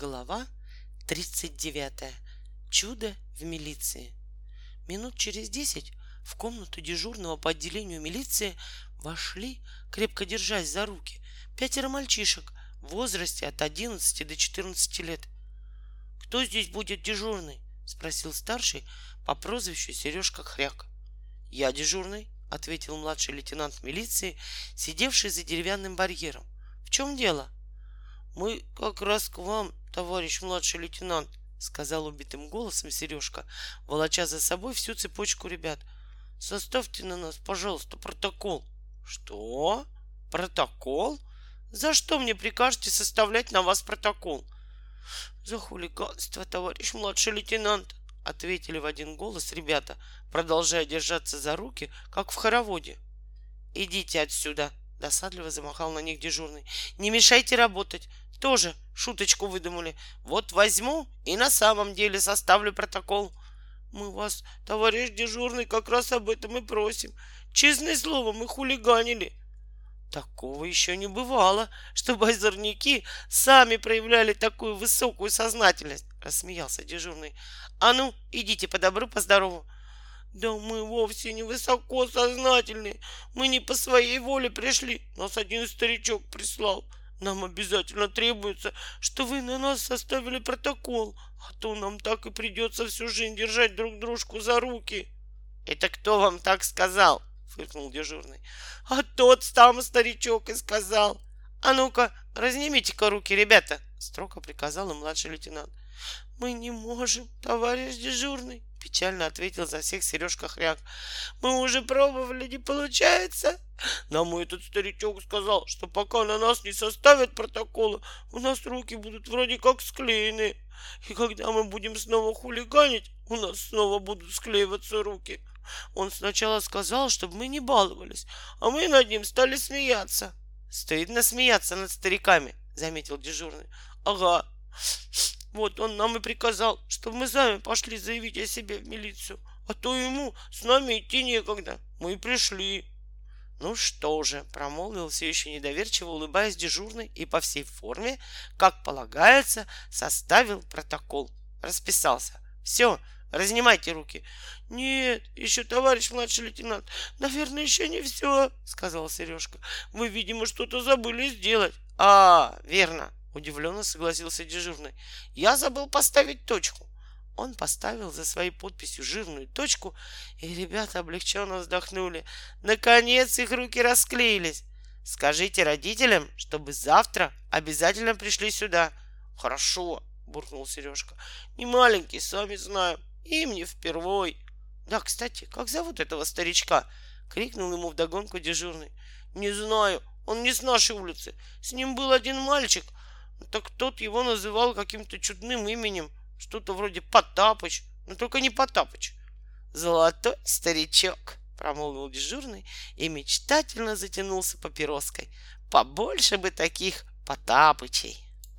Глава 39. Чудо в милиции. Минут через десять в комнату дежурного по отделению милиции вошли, крепко держась за руки, пятеро мальчишек в возрасте от 11 до 14 лет. «Кто здесь будет дежурный?» — спросил старший по прозвищу Сережка Хряк. «Я дежурный», — ответил младший лейтенант милиции, сидевший за деревянным барьером. «В чем дело?» «Мы как раз к вам, товарищ младший лейтенант», — сказал убитым голосом Сережка, волоча за собой всю цепочку ребят. «Составьте на нас, пожалуйста, протокол». «Что? Протокол? За что мне прикажете составлять на вас протокол?» «За хулиганство, товарищ младший лейтенант», — ответили в один голос ребята, продолжая держаться за руки, как в хороводе. «Идите отсюда!» — досадливо замахал на них дежурный. «Не мешайте работать! Тоже шуточку выдумали. Вот возьму и на самом деле составлю протокол. Мы вас, товарищ дежурный, как раз об этом и просим. Честное слово, мы хулиганили. Такого еще не бывало, чтобы озорники сами проявляли такую высокую сознательность, рассмеялся дежурный. А ну, идите по добру, по здорову. Да мы вовсе не высоко сознательны. Мы не по своей воле пришли. Нас один старичок прислал. Нам обязательно требуется, что вы на нас составили протокол, а то нам так и придется всю жизнь держать друг дружку за руки. Это кто вам так сказал? фыркнул дежурный. А тот там старичок и сказал. А ну-ка, разнимите-ка руки, ребята, строго приказал младший лейтенант. Мы не можем, товарищ дежурный, печально ответил за всех Сережка Хряк. Мы уже пробовали, не получается. Нам этот старичок сказал, что пока на нас не составят протокола, у нас руки будут вроде как склеены. И когда мы будем снова хулиганить, у нас снова будут склеиваться руки. Он сначала сказал, чтобы мы не баловались, а мы над ним стали смеяться. Стыдно смеяться над стариками, заметил дежурный. Ага. Вот он нам и приказал, чтобы мы сами пошли заявить о себе в милицию, а то ему с нами идти некогда. Мы и пришли. Ну что же, промолвил все еще недоверчиво, улыбаясь дежурный и по всей форме, как полагается, составил протокол. Расписался. Все, разнимайте руки. Нет, еще товарищ младший лейтенант, наверное, еще не все, сказал Сережка. Вы, видимо, что-то забыли сделать. А, верно, удивленно согласился дежурный. Я забыл поставить точку. Он поставил за своей подписью жирную точку, и ребята облегченно вздохнули. Наконец их руки расклеились. Скажите родителям, чтобы завтра обязательно пришли сюда. Хорошо, буркнул Сережка. Не маленький, сами знаем. Им не впервой. Да, кстати, как зовут этого старичка? Крикнул ему вдогонку дежурный. Не знаю, он не с нашей улицы. С ним был один мальчик. Так тот его называл каким-то чудным именем. Что-то вроде Потапыч, но только не Потапыч. Золотой старичок, промолвил дежурный и мечтательно затянулся папироской. Побольше бы таких Потапычей.